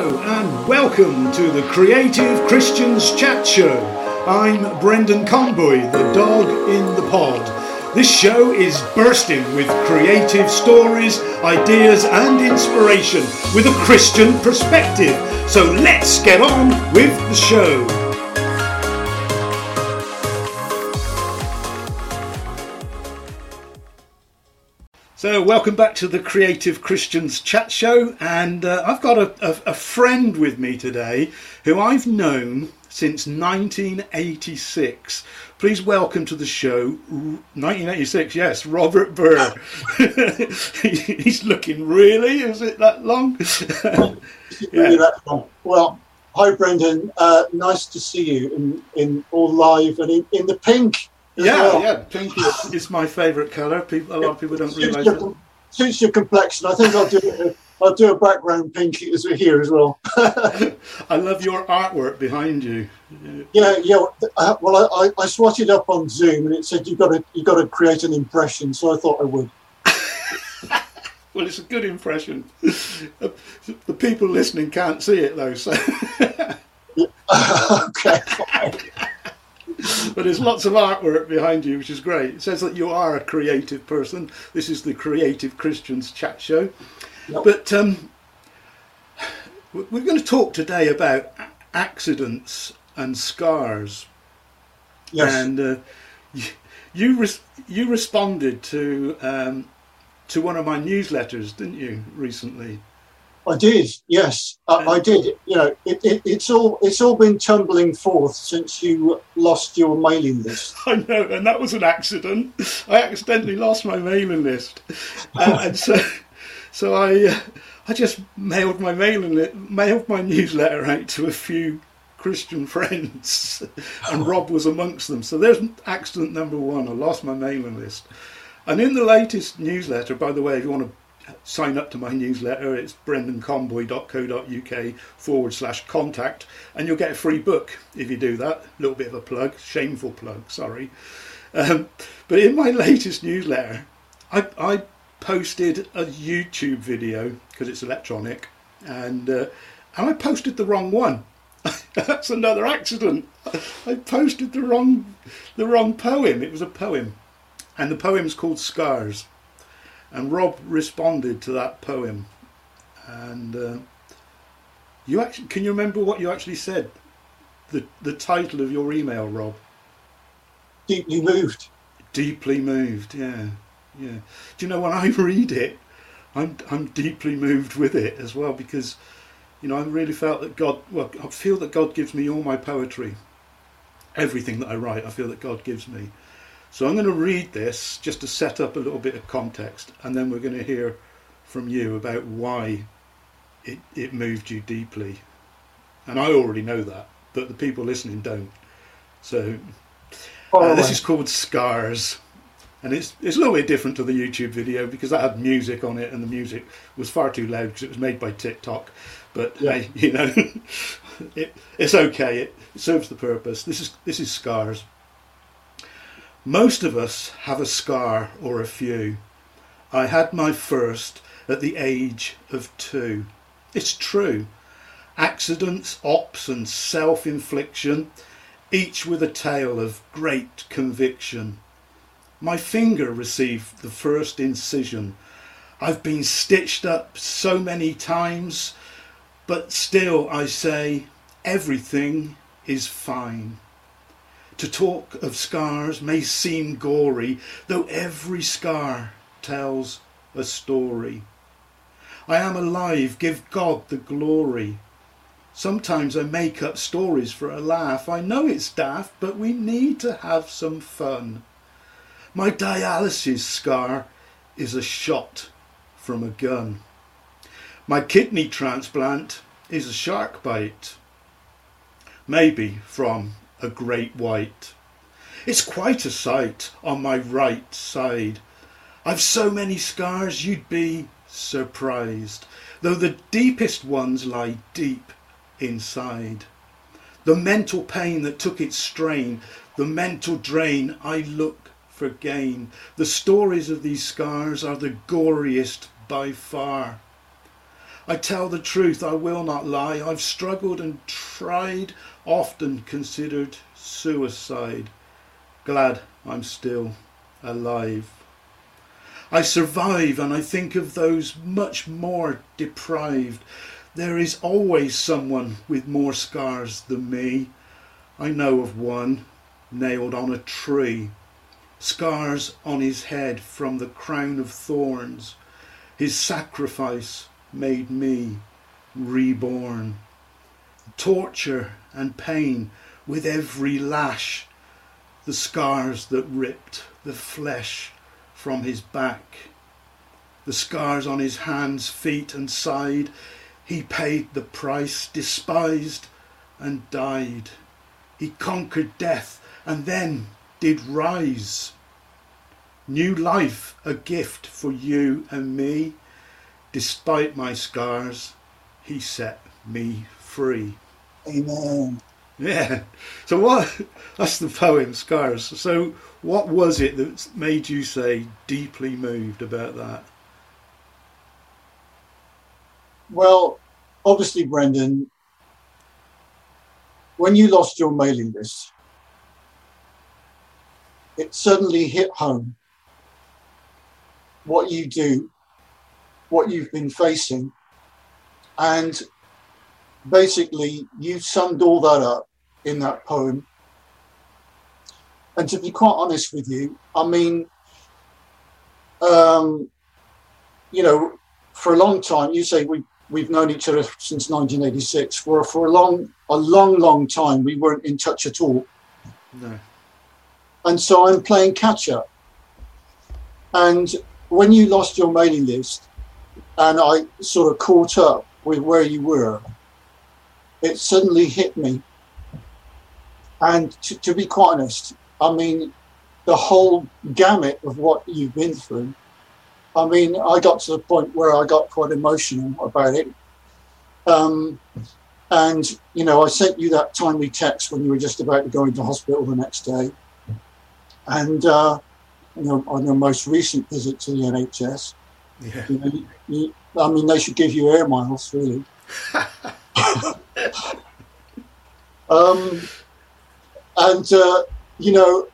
Hello and welcome to the Creative Christians Chat Show. I'm Brendan Conboy, the dog in the pod. This show is bursting with creative stories, ideas, and inspiration with a Christian perspective. So let's get on with the show. So, welcome back to the Creative Christians Chat Show, and uh, I've got a, a, a friend with me today who I've known since 1986. Please welcome to the show, 1986, yes, Robert Burr. He's looking really, is it that long? really that long. Well, hi Brendan, uh, nice to see you in, in all live and in, in the pink. As Yeah, well. yeah, pink is, is my favourite colour. People, a lot of people don't realise your, that. suits your complexion. I think I'll do a, I'll do a background pink as we're here as well. I love your artwork behind you. Yeah, yeah. Uh, well, I, I, I swatted up on Zoom and it said you got to you got to create an impression, so I thought I would. Well, it's a good impression. The people listening can't see it though, so. okay. but there's lots of artwork behind you, which is great. It says that you are a creative person. This is the Creative Christians chat show. Yep. But um, we- we're going to talk today about accidents and scars. Yes. And uh, you you, res- you responded to um, to one of my newsletters, didn't you, recently? I did, yes, I, I did. You know, it, it, it's all it's all been tumbling forth since you lost your mailing list. I know, and that was an accident. I accidentally lost my mailing list, uh, and so so I uh, I just mailed my mailing li- mailed my newsletter out to a few Christian friends, and Rob was amongst them. So there's accident number one. I lost my mailing list, and in the latest newsletter, by the way, if you want to sign up to my newsletter, it's brendanconboy.co.uk forward slash contact, and you'll get a free book if you do that. A little bit of a plug, shameful plug, sorry. Um, but in my latest newsletter, I, I posted a YouTube video because it's electronic, and uh, and I posted the wrong one. That's another accident. I posted the wrong the wrong poem. It was a poem, and the poem's called Scars. And Rob responded to that poem, and uh, you actually can you remember what you actually said? The the title of your email, Rob. Deeply moved. Deeply moved, yeah, yeah. Do you know when I read it, I'm I'm deeply moved with it as well because, you know, I really felt that God. Well, I feel that God gives me all my poetry, everything that I write. I feel that God gives me. So I'm going to read this just to set up a little bit of context, and then we're going to hear from you about why it it moved you deeply. And I already know that, but the people listening don't. So uh, this is called Scars, and it's it's a little bit different to the YouTube video because that had music on it, and the music was far too loud because it was made by TikTok. But Yeah. hey, you know, it, it's okay. It serves the purpose. This is this is Scars. Most of us have a scar or a few. I had my first at the age of two. It's true. Accidents, ops, and self infliction, each with a tale of great conviction. My finger received the first incision. I've been stitched up so many times, but still I say everything is fine. To talk of scars may seem gory, though every scar tells a story. I am alive, give God the glory. Sometimes I make up stories for a laugh. I know it's daft, but we need to have some fun. My dialysis scar is a shot from a gun. My kidney transplant is a shark bite. Maybe from a great white. It's quite a sight on my right side. I've so many scars you'd be surprised, though the deepest ones lie deep inside. The mental pain that took its strain, the mental drain, I look for gain. The stories of these scars are the goriest by far. I tell the truth, I will not lie. I've struggled and tried, often considered suicide. Glad I'm still alive. I survive and I think of those much more deprived. There is always someone with more scars than me. I know of one nailed on a tree, scars on his head from the crown of thorns. His sacrifice made me reborn. Torture and pain with every lash, the scars that ripped the flesh from his back, the scars on his hands, feet, and side. He paid the price, despised and died. He conquered death and then did rise. New life, a gift for you and me. Despite my scars, he set me free. Amen. Yeah. So what? That's the poem Scars. So what was it that made you say deeply moved about that? Well, obviously, Brendan, when you lost your mailing list, it suddenly hit home what you do, what you've been facing, and basically you summed all that up in that poem. And to be quite honest with you, I mean, um, you know, for a long time, you say we we've known each other since 1986. For for a long, a long, long time, we weren't in touch at all. No. And so I'm playing catch up. And when you lost your mailing list, and I sort of caught up with where you were, it suddenly hit me. And to, to be quite honest, I mean, the whole gamut of what you've been through. I mean, I got to the point where I got quite emotional about it. Um, and, you know, I sent you that timely text when you were just about to go into hospital the next day. And, uh, you know, on your most recent visit to the NHS, Yeah. you know, you, I mean, they should give you air miles, really. um, and uh, you know,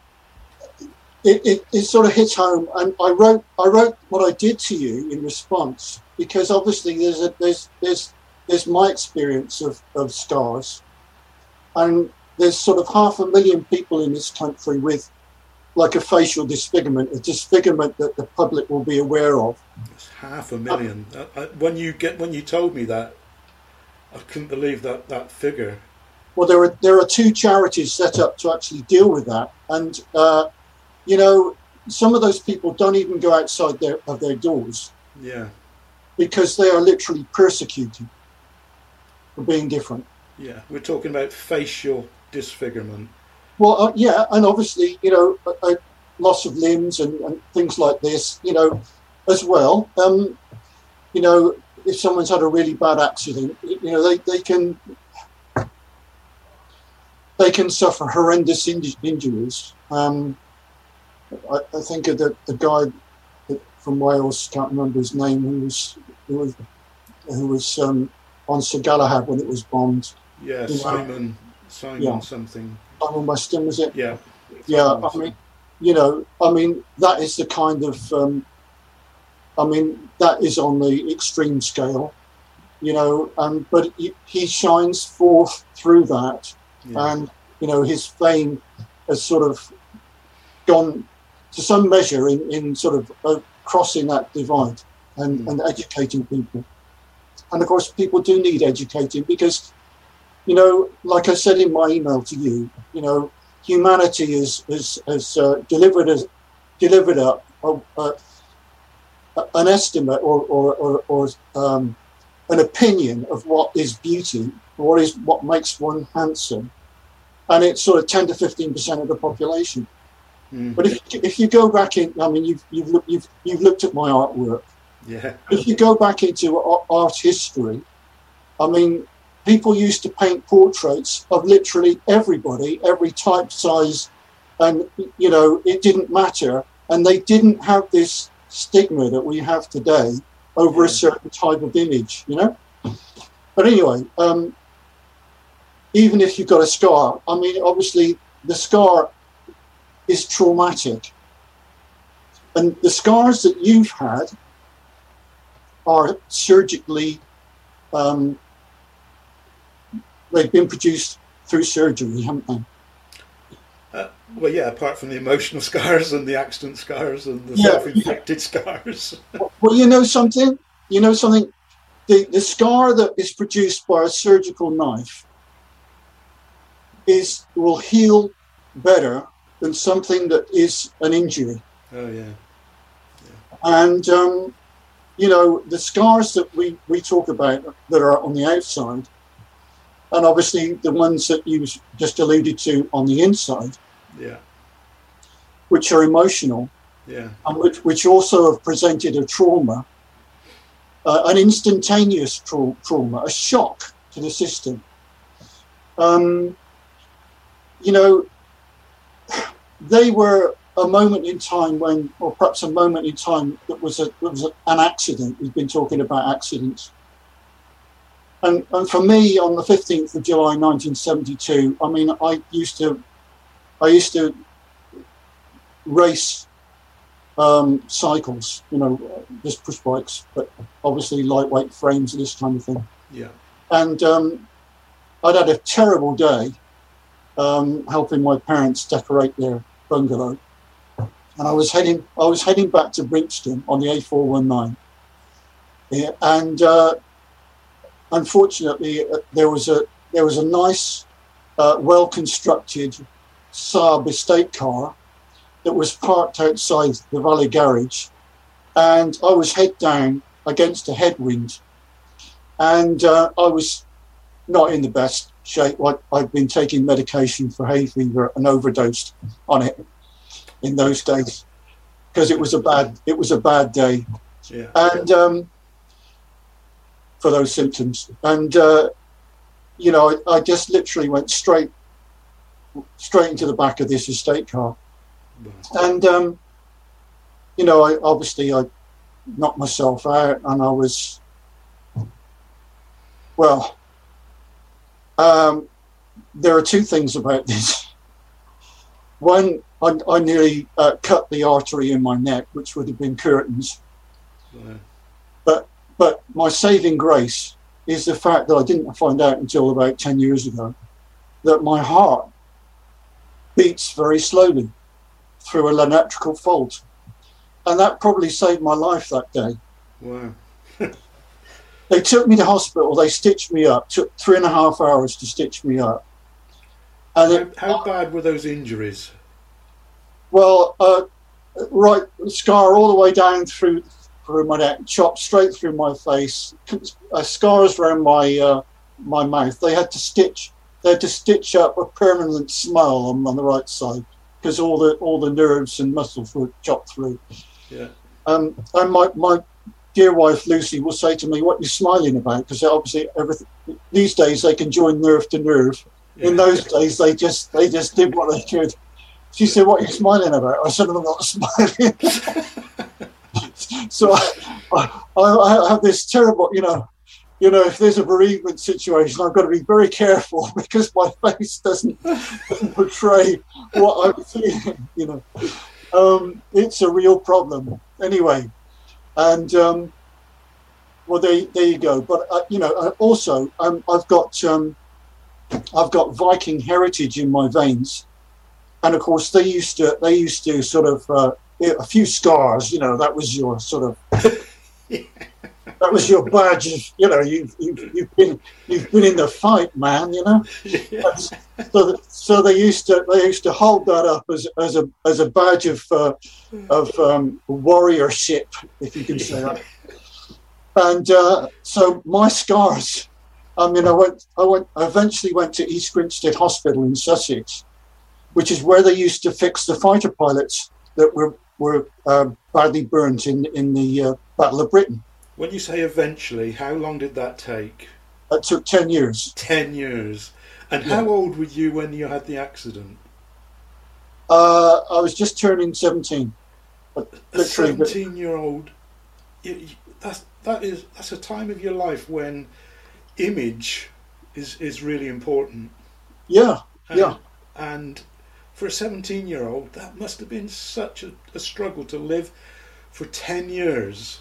it, it, it sort of hits home. And I wrote I wrote what I did to you in response because obviously there's a, there's there's there's my experience of, of scars, and there's sort of half a million people in this country with like a facial disfigurement, a disfigurement that the public will be aware of. It's half a million. I, I, when you get when you told me that, I couldn't believe that that figure. Well, there are there are two charities set up to actually deal with that, and uh, you know some of those people don't even go outside their of their doors Yeah. because they are literally persecuted for being different. Yeah. We're talking about facial disfigurement. Well, uh, yeah, and obviously, you know, a, a loss of limbs and, and things like this, you know, as well. Um, you know, if someone's had a really bad accident, you know, they, they can they can suffer horrendous inj- injuries. Um, I, I think of the, the guy from Wales, can't remember his name, who was who was who was um, on Sir Galahad when it was bombed. Yeah. Yeah. Simon. Simon Yeah. something. Simon Weston was it? Yeah. Yeah, I mean, you know, I mean, that is the kind of, um, I mean, that is on the extreme scale, you know, um, but he, he shines forth through that. Yeah. And, you know, his fame has sort of gone to some measure in, in sort of uh, crossing that divide and, Mm. and educating people. And of course, people do need educating because, you know, like I said in my email to you, you know, humanity is has, has uh, delivered us delivered up a, a, an estimate or or, or, or um, an opinion of what is beauty, what is what makes one handsome, and it's sort of ten to fifteen percent of the population. Mm. But if if you go back in, I mean, you've you've looked you've you've looked at my artwork. Yeah. If you go back into art history, I mean, people used to paint portraits of literally everybody, every type, size, and you know, it didn't matter. And they didn't have this stigma that we have today over Yeah. a certain type of image, you know. but anyway, um, even if you've got a scar, I mean, obviously the scar is traumatic. And the scars that you've had are surgically, um, they've been produced through surgery, haven't they? Well, yeah, apart from the emotional scars and the accident scars and the Yeah. self-inflicted scars. Well, you know something? You know something? The, the scar that is produced by a surgical knife is will heal better than something that is an injury. Oh yeah, And um, you know the scars that we we talk about that are on the outside, and obviously the ones that you just alluded to on the inside, yeah, which are emotional, yeah, and which, which also have presented a trauma, uh, an instantaneous trau- trauma, a shock to the system. Um, you know, they were a moment in time when, or perhaps a moment in time that was, a, that was an accident. We've been talking about accidents. And, and for me, on the 15th of July 1972, I mean, I used to, I used to race um, cycles, you know, just push bikes, but obviously lightweight frames and this kind of thing. yeah. And um, I'd had a terrible day um, helping my parents decorate their bungalow, and I was heading I was heading back to Brixton on the A419, yeah, and uh, unfortunately uh, there was a there was a nice, uh, well constructed Saab estate car that was parked outside the Valley Garage, and I was head down against a headwind, and uh, I was not in the best shape. I, I'd been taking medication for hay fever and overdosed on it in those days because it was a bad it was a bad day, Yeah. and um, for those symptoms, and uh, you know I, I just literally went straight straight into the back of this estate car and um, you know, I obviously I knocked myself out, and I was well. Um, there are two things about this. One, I, I nearly uh, cut the artery in my neck, which would have been curtains. well, But my saving grace is the fact that I didn't find out until about 10 years ago that my heart beats very slowly through an electrical fault. And that probably saved my life that day. wow. They took me to hospital, they stitched me up, took three and a half hours to stitch me up. And it, How, how bad were those injuries? well, uh, right scar all the way down through through my neck, chopped straight through my face, uh, scars around my uh, my mouth. They had to stitch. They had to stitch up a permanent smile on, on the right side because all the all the nerves and muscles were chopped through. Yeah. Um, and my, my dear wife Lucy will say to me, "What are you smiling about?" Because obviously everything these days they can join nerve to nerve. yeah. In those days, they just they just did what they could. She said, "What are you smiling about?" I said, "I'm not smiling." so I, I, I have this terrible, you know, you know, if there's a bereavement situation, I've got to be very careful because my face doesn't, portray what I'm feeling. You know, um, it's a real problem. Anyway, and um, well, there, there you go. But uh, you know, uh, also, um, I've got um, I've got Viking heritage in my veins, and of course, they used to they used to sort of uh, a few scars. You know, that was your sort of that was your badge. Of, you know, you've, you've you've been you've been in the fight, man. You know. yeah. So, so they used to they used to hold that up as, as a as a badge of uh, of um, warriorship, if you can say that. And uh, so my scars. I mean, I went. I went. I eventually went to East Grinstead Hospital in Sussex, which is where they used to fix the fighter pilots that were were uh, badly burnt in in the uh, Battle of Britain. When you say eventually, how long did that take? That took ten years. Ten years. And Yeah. how old were you when you had the accident? Uh, I was just turning seventeen. A seventeen-year-old. You, you, that's that is that's a time of your life when image is is really important. Yeah, And, Yeah. And for a 17 year old, that must have been such a, a struggle to live for 10 years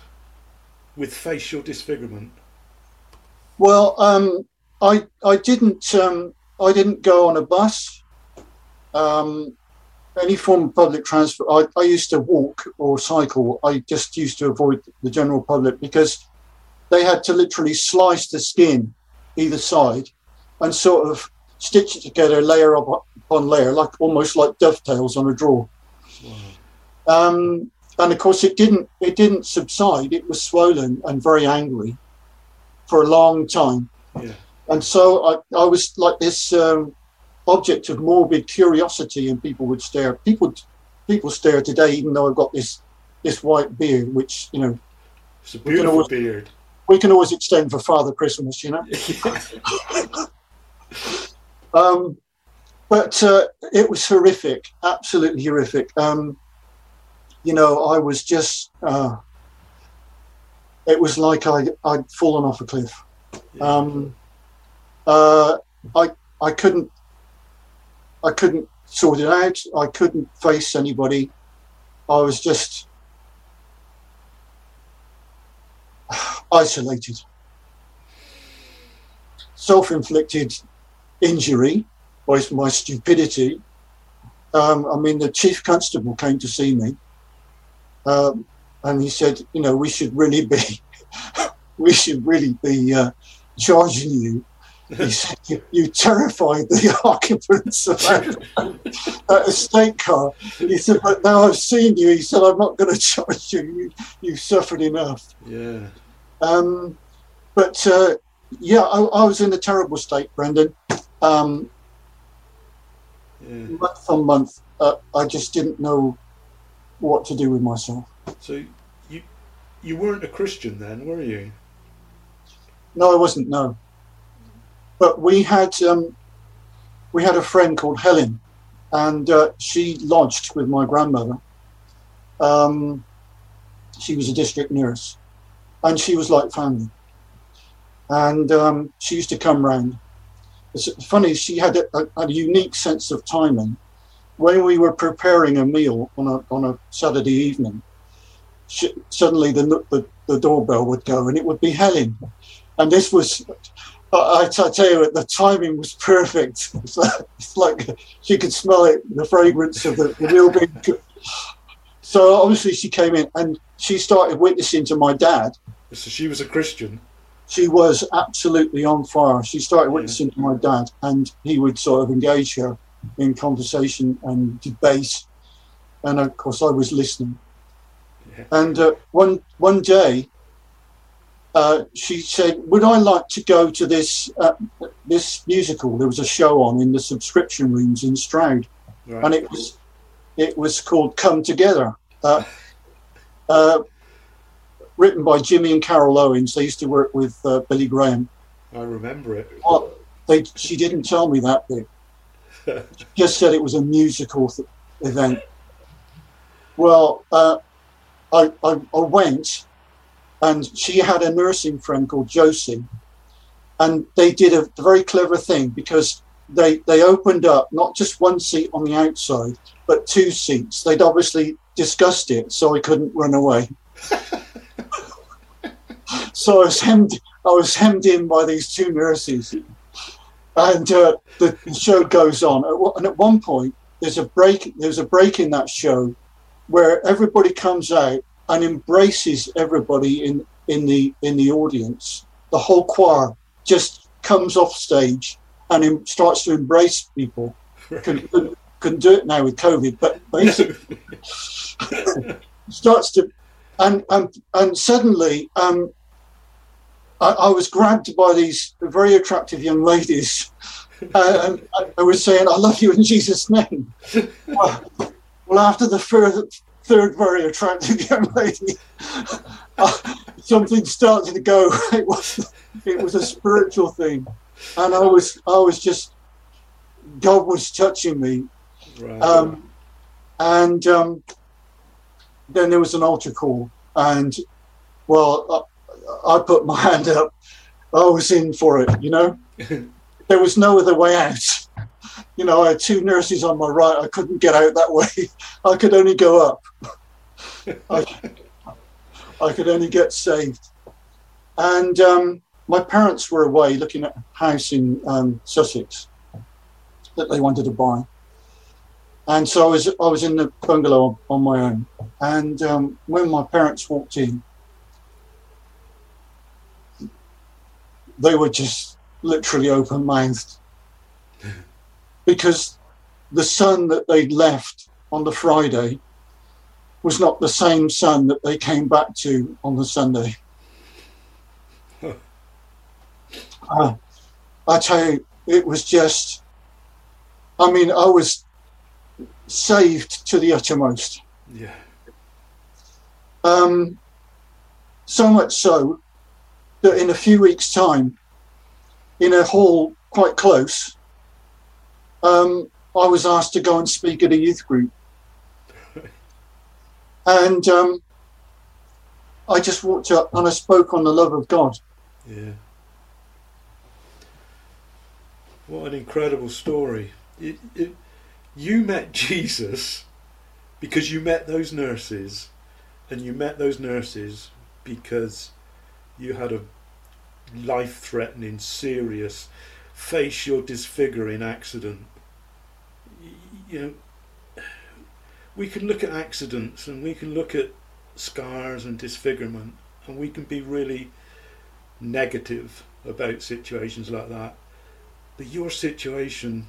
with facial disfigurement. Well, um, I I didn't um, I didn't go on a bus. Um, any form of public transport. I, I used to walk or cycle. I just used to avoid the general public because they had to literally slice the skin either side and sort of stitch it together layer upon layer, like almost like dovetails on a drawer. Um, and of course, it didn't it didn't subside. It was swollen and very angry for a long time. Yeah. And so I, I was like this um, object of morbid curiosity, and people would stare. People people stare today, even though I've got this this white beard, which you know It's a beautiful always- beard. we can always extend for Father Christmas, you know. Um, but uh, it was horrific, absolutely horrific. Um, you know, I was just. Uh, it was like I, I'd fallen off a cliff. Um, uh, I I couldn't I couldn't sort it out. I couldn't face anybody. I was just isolated. Self-inflicted injury by my stupidity. Um, I mean, the chief constable came to see me, um, and he said, "You know, we should really be, we should really be uh, charging you." He said, you, "You terrified the occupants of that, that estate car." And he said, "But now I've seen you." He said, "I'm not going to charge you. you. You've suffered enough." Yeah. Um, but uh, yeah, I, I was in a terrible state, Brendan. Um, Yeah. month on month, uh, I just didn't know what to do with myself. So you you weren't a Christian then, were you? No, I wasn't. No, but we had um, we had a friend called Helen, and uh, she lodged with my grandmother. Um, she was a district nurse, and she was like family. And um, she used to come round. It's funny. She had a, a, a unique sense of timing. When we were preparing a meal on a on a Saturday evening, she, suddenly the, the the doorbell would go, and it would be Helen. And this was I tell you, the timing was perfect. It's like, it's like she could smell it, the fragrance of the, the meal being cooked. So obviously she came in and she started witnessing to my dad. So she was a Christian. She was absolutely on fire. She started Yeah. witnessing to my dad, and he would sort of engage her in conversation and debate. And of course, I was listening. Yeah. And uh, one one day, uh, she said, "Would I like to go to this uh, this musical? There was a show on in the subscription rooms in Stroud, Right. and it was it was called Come Together." Uh, uh, written by Jimmy and Carol Owens. They used to work with uh, Billy Graham. I remember it. Well, they, she didn't tell me that bit. Just said it was a musical th- event. Well, uh, I, I, I went, and she had a nursing friend called Josie, and they did a very clever thing because they they opened up not just one seat on the outside, but two seats. They'd obviously discussed it, so I couldn't run away. so I was hemmed I was hemmed in by these two nurses, and uh, the, show goes on. And at one point, there's a break. There's a break in that show where everybody comes out and embraces everybody in in the in the audience. The whole choir just comes off stage and em- starts to embrace people. Couldn't, couldn't do it now with COVID, but basically starts to, and and and suddenly, um, I, I was grabbed by these very attractive young ladies, uh, and I, was saying, "I love you in Jesus' name." well, well, after the third, third very attractive young lady, uh, something started to go. It was it was a spiritual thing, and I was I was just God was touching me right. um, and um, then there was an altar call, and well, I, put my hand up, I was in for it, you know. there was no other way out. You know, I had two nurses on my right. I couldn't get out that way. I could only go up. I, I could only get saved. And um, my parents were away looking at a house in um, Sussex that they wanted to buy. And so I was I was in the bungalow on my own. And um, when my parents walked in, they were just literally open mouthed because the son that they'd left on the Friday was not the same son that they came back to on the Sunday. uh, I tell you, it was just, I mean, I was saved to the uttermost. Yeah. Um, so much so that in a few weeks' time, in a hall quite close, um, I was asked to go and speak at a youth group. And um, I just walked up and I spoke on the love of God. Yeah. What an incredible story. It, it, you met Jesus because you met those nurses, and you met those nurses because you had a life threatening, serious, face your disfiguring accident. You know, we can look at accidents and we can look at scars and disfigurement and we can be really negative about situations like that. But your situation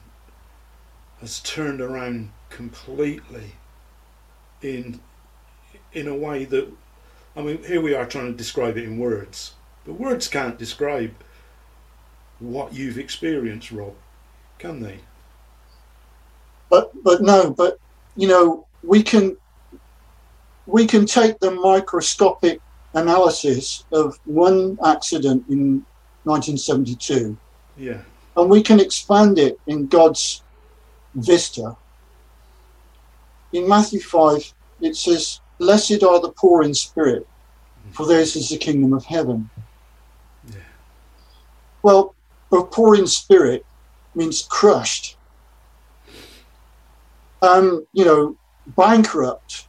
has turned around completely in in a way that I mean here we are trying to describe it in words. But words can't describe what you've experienced, Rob, can they? But but no, but you know, we can we can take the microscopic analysis of one accident in 1972 Yeah. and we can expand it in God's vista. In Matthew 5, it says, Blessed are the poor in spirit, for theirs is the kingdom of heaven. Yeah. Well, poor in spirit means crushed, um, you know, bankrupt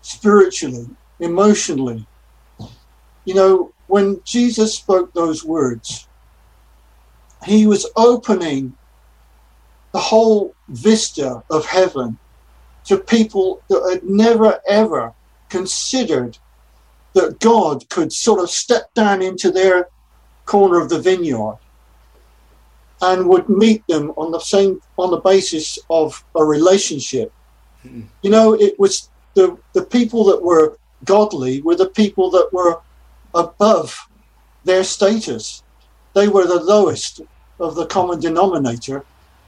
spiritually, emotionally. You know, when Jesus spoke those words, he was opening the whole vista of heaven to people that had never ever considered that God could sort of step down into their corner of the vineyard and would meet them on the same on the basis of a relationship. Mhm. You know, it was the the people that were godly were the people that were above their status. They were the lowest of the common denominator.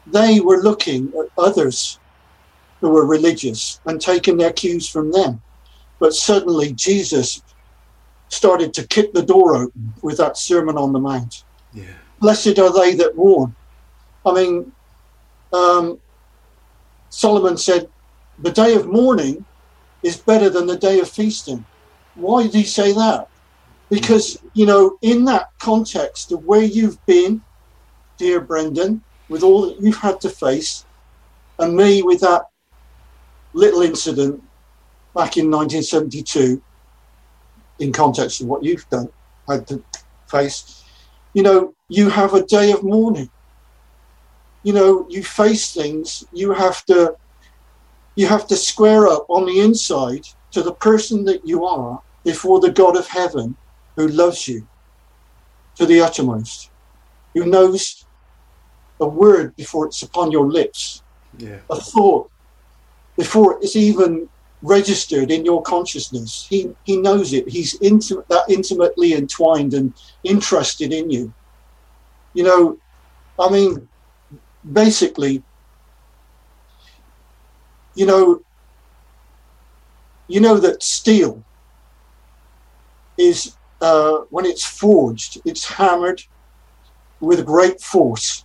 They were looking at others who were religious and taking their cues from them. But suddenly Jesus started to kick the door open with that Sermon on the Mount. Yeah. Blessed are they that mourn. I mean, um, Solomon said, the day of mourning is better than the day of feasting. Why did he say that? Because, you know, in that context of where you've been, dear Brendan, with all that you've had to face, and me with that little incident back in 1972, in context of what you've done, had to face, you know, you have a day of mourning. You know, you face things, you have to you have to square up on the inside to the person that you are before the God of heaven who loves you to the uttermost, who knows a word before it's upon your lips, Yeah. a thought before it's even registered in your consciousness. He he knows it. He's that intimately entwined and interested in you. You know, I mean, basically, you know, you know that steel is uh, when it's forged, it's hammered with great force.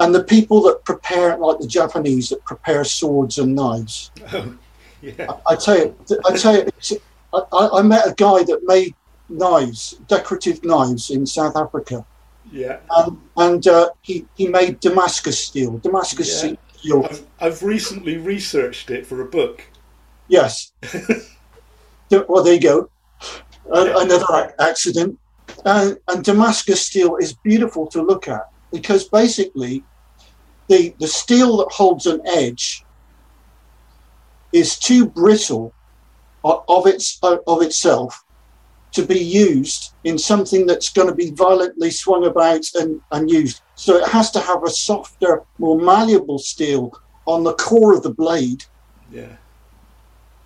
And the people that prepare, like the Japanese that prepare swords and knives, Oh, yeah. I tell you, I tell you, I, I met a guy that made knives, decorative knives in South Africa. Yeah. Um, and uh, he, he made Damascus steel. Damascus Yeah. steel. I've, I've recently researched it for a book. Yes. Well, there you go. Another accident. And, and Damascus steel is beautiful to look at because basically the, the steel that holds an edge is too brittle of, its, of itself to be used in something that's going to be violently swung about and, and used. So it has to have a softer, more malleable steel on the core of the blade Yeah.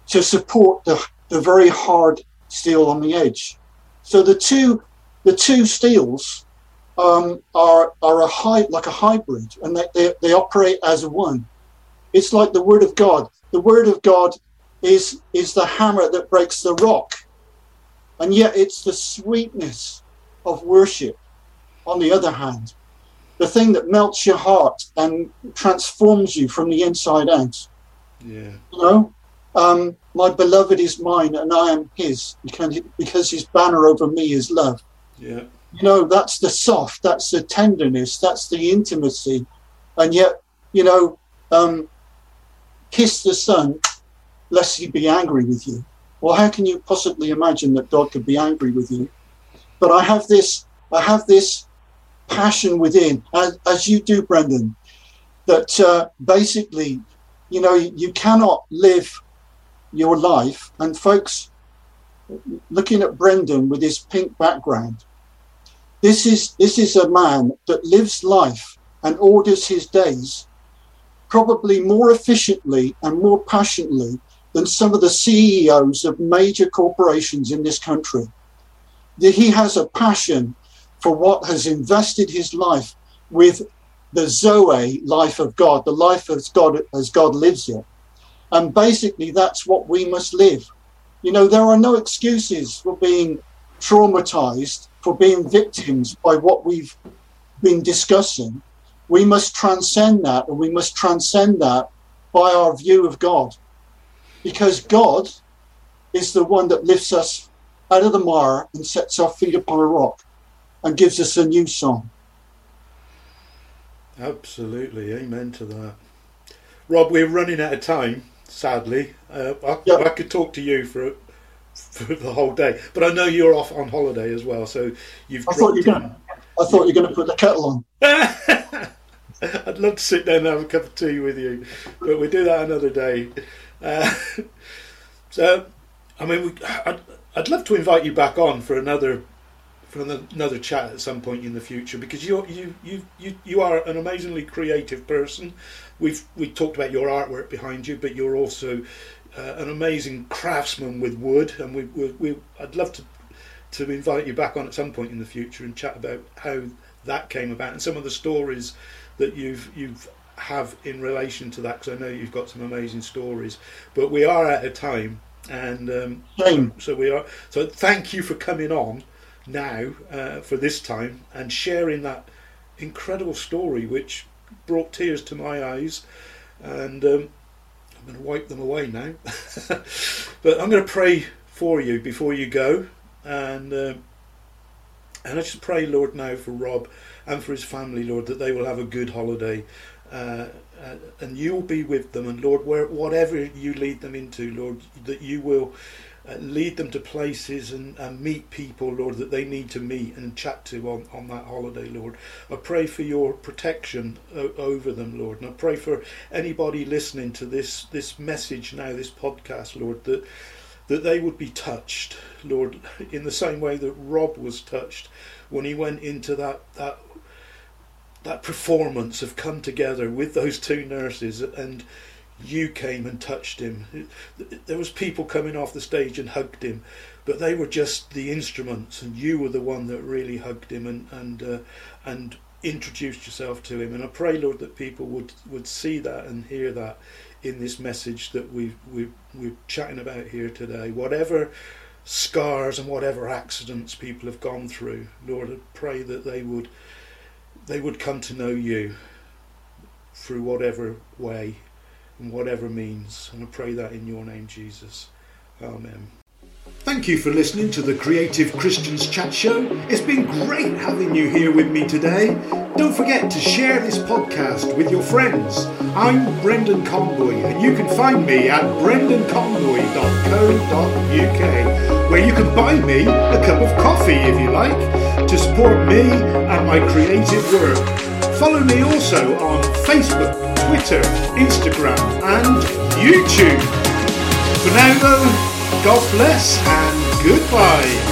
to support the, the very hard steel on the edge. So the two the two steels um, are are a high like a hybrid, and they, they they operate as one. It's like the word of God. The word of God is is the hammer that breaks the rock, and yet it's the sweetness of worship. On the other hand, the thing that melts your heart and transforms you from the inside out Yeah. you know um, my beloved is mine and i am his because, because his banner over me is love Yeah. you know that's the soft that's the tenderness that's the intimacy and yet you know um, kiss the son lest he be angry with you. Well how can you possibly imagine that god could be angry with you? But i have this i have this passion within as, as you do brendan that uh, basically you know you cannot live your life and folks looking at brendan with his pink background this is this is a man that lives life and orders his days probably more efficiently and more passionately than some of the CEOs of major corporations in this country. He has a passion for what has invested his life with the Zoe life of God, the life as God as God lives it. And basically that's what we must live. You know, there are no excuses for being traumatized, for being victims by what we've been discussing. We must transcend that, and we must transcend that by our view of God. Because God is the one that lifts us out of the mire and sets our feet upon a rock and gives us a new song. Absolutely. Amen to that. Rob, we're running out of time, sadly. Uh, I, Yeah. I could talk to you for for the whole day, but I know you're off on holiday as well, so you've. I thought you were dropped going. I thought you were going to put the kettle on. I'd love to sit down and have a cup of tea with you, but we'll do that another day. Uh, so, I mean, we, I'd, I'd love to invite you back on for another for another chat at some point in the future because you you you you you are an amazingly creative person. We've we talked about your artwork behind you, but you're also uh, an amazing craftsman with wood, and we, we, we I'd love to to invite you back on at some point in the future and chat about how that came about and some of the stories that you've you've have in relation to that because I know you've got some amazing stories. But we are out of time, and um, Shame. so we are. So thank you for coming on now uh, for this time and sharing that incredible story, which brought tears to my eyes, and um, I'm going to wipe them away now. but I'm going to pray for you before you go, and um, and I just pray, Lord, now for Rob and for his family, Lord, that they will have a good holiday. Uh, uh, and you'll be with them, and Lord, where whatever you lead them into, Lord, that you will uh, lead them to places and, and meet people, Lord, that they need to meet and chat to on, on that holiday, Lord. I pray for your protection o- over them, Lord, and I pray for anybody listening to this this message now, this podcast, Lord, that that they would be touched, Lord, in the same way that Rob was touched when he went into that that that performance of come together with those two nurses and you came and touched him. There was people coming off the stage and hugged him but they were just the instruments and you were the one that really hugged him and and uh, and introduced yourself to him. And I pray Lord that people would would see that and hear that in this message that we we we're chatting about here today. Whatever scars and whatever accidents people have gone through Lord I pray that they would they would come to know you through whatever way and whatever means. And I pray that in your name, Jesus. Amen. Thank you for listening to the Creative Christians Chat Show. It's been great having you here with me today. Don't forget to share this podcast with your friends. I'm Brendan Conboy, and you can find me at brendanconboy.co.uk, where you can buy me a cup of coffee if you like to support me and my creative work. Follow me also on Facebook, Twitter, Instagram, and YouTube. For now, though, God bless and goodbye.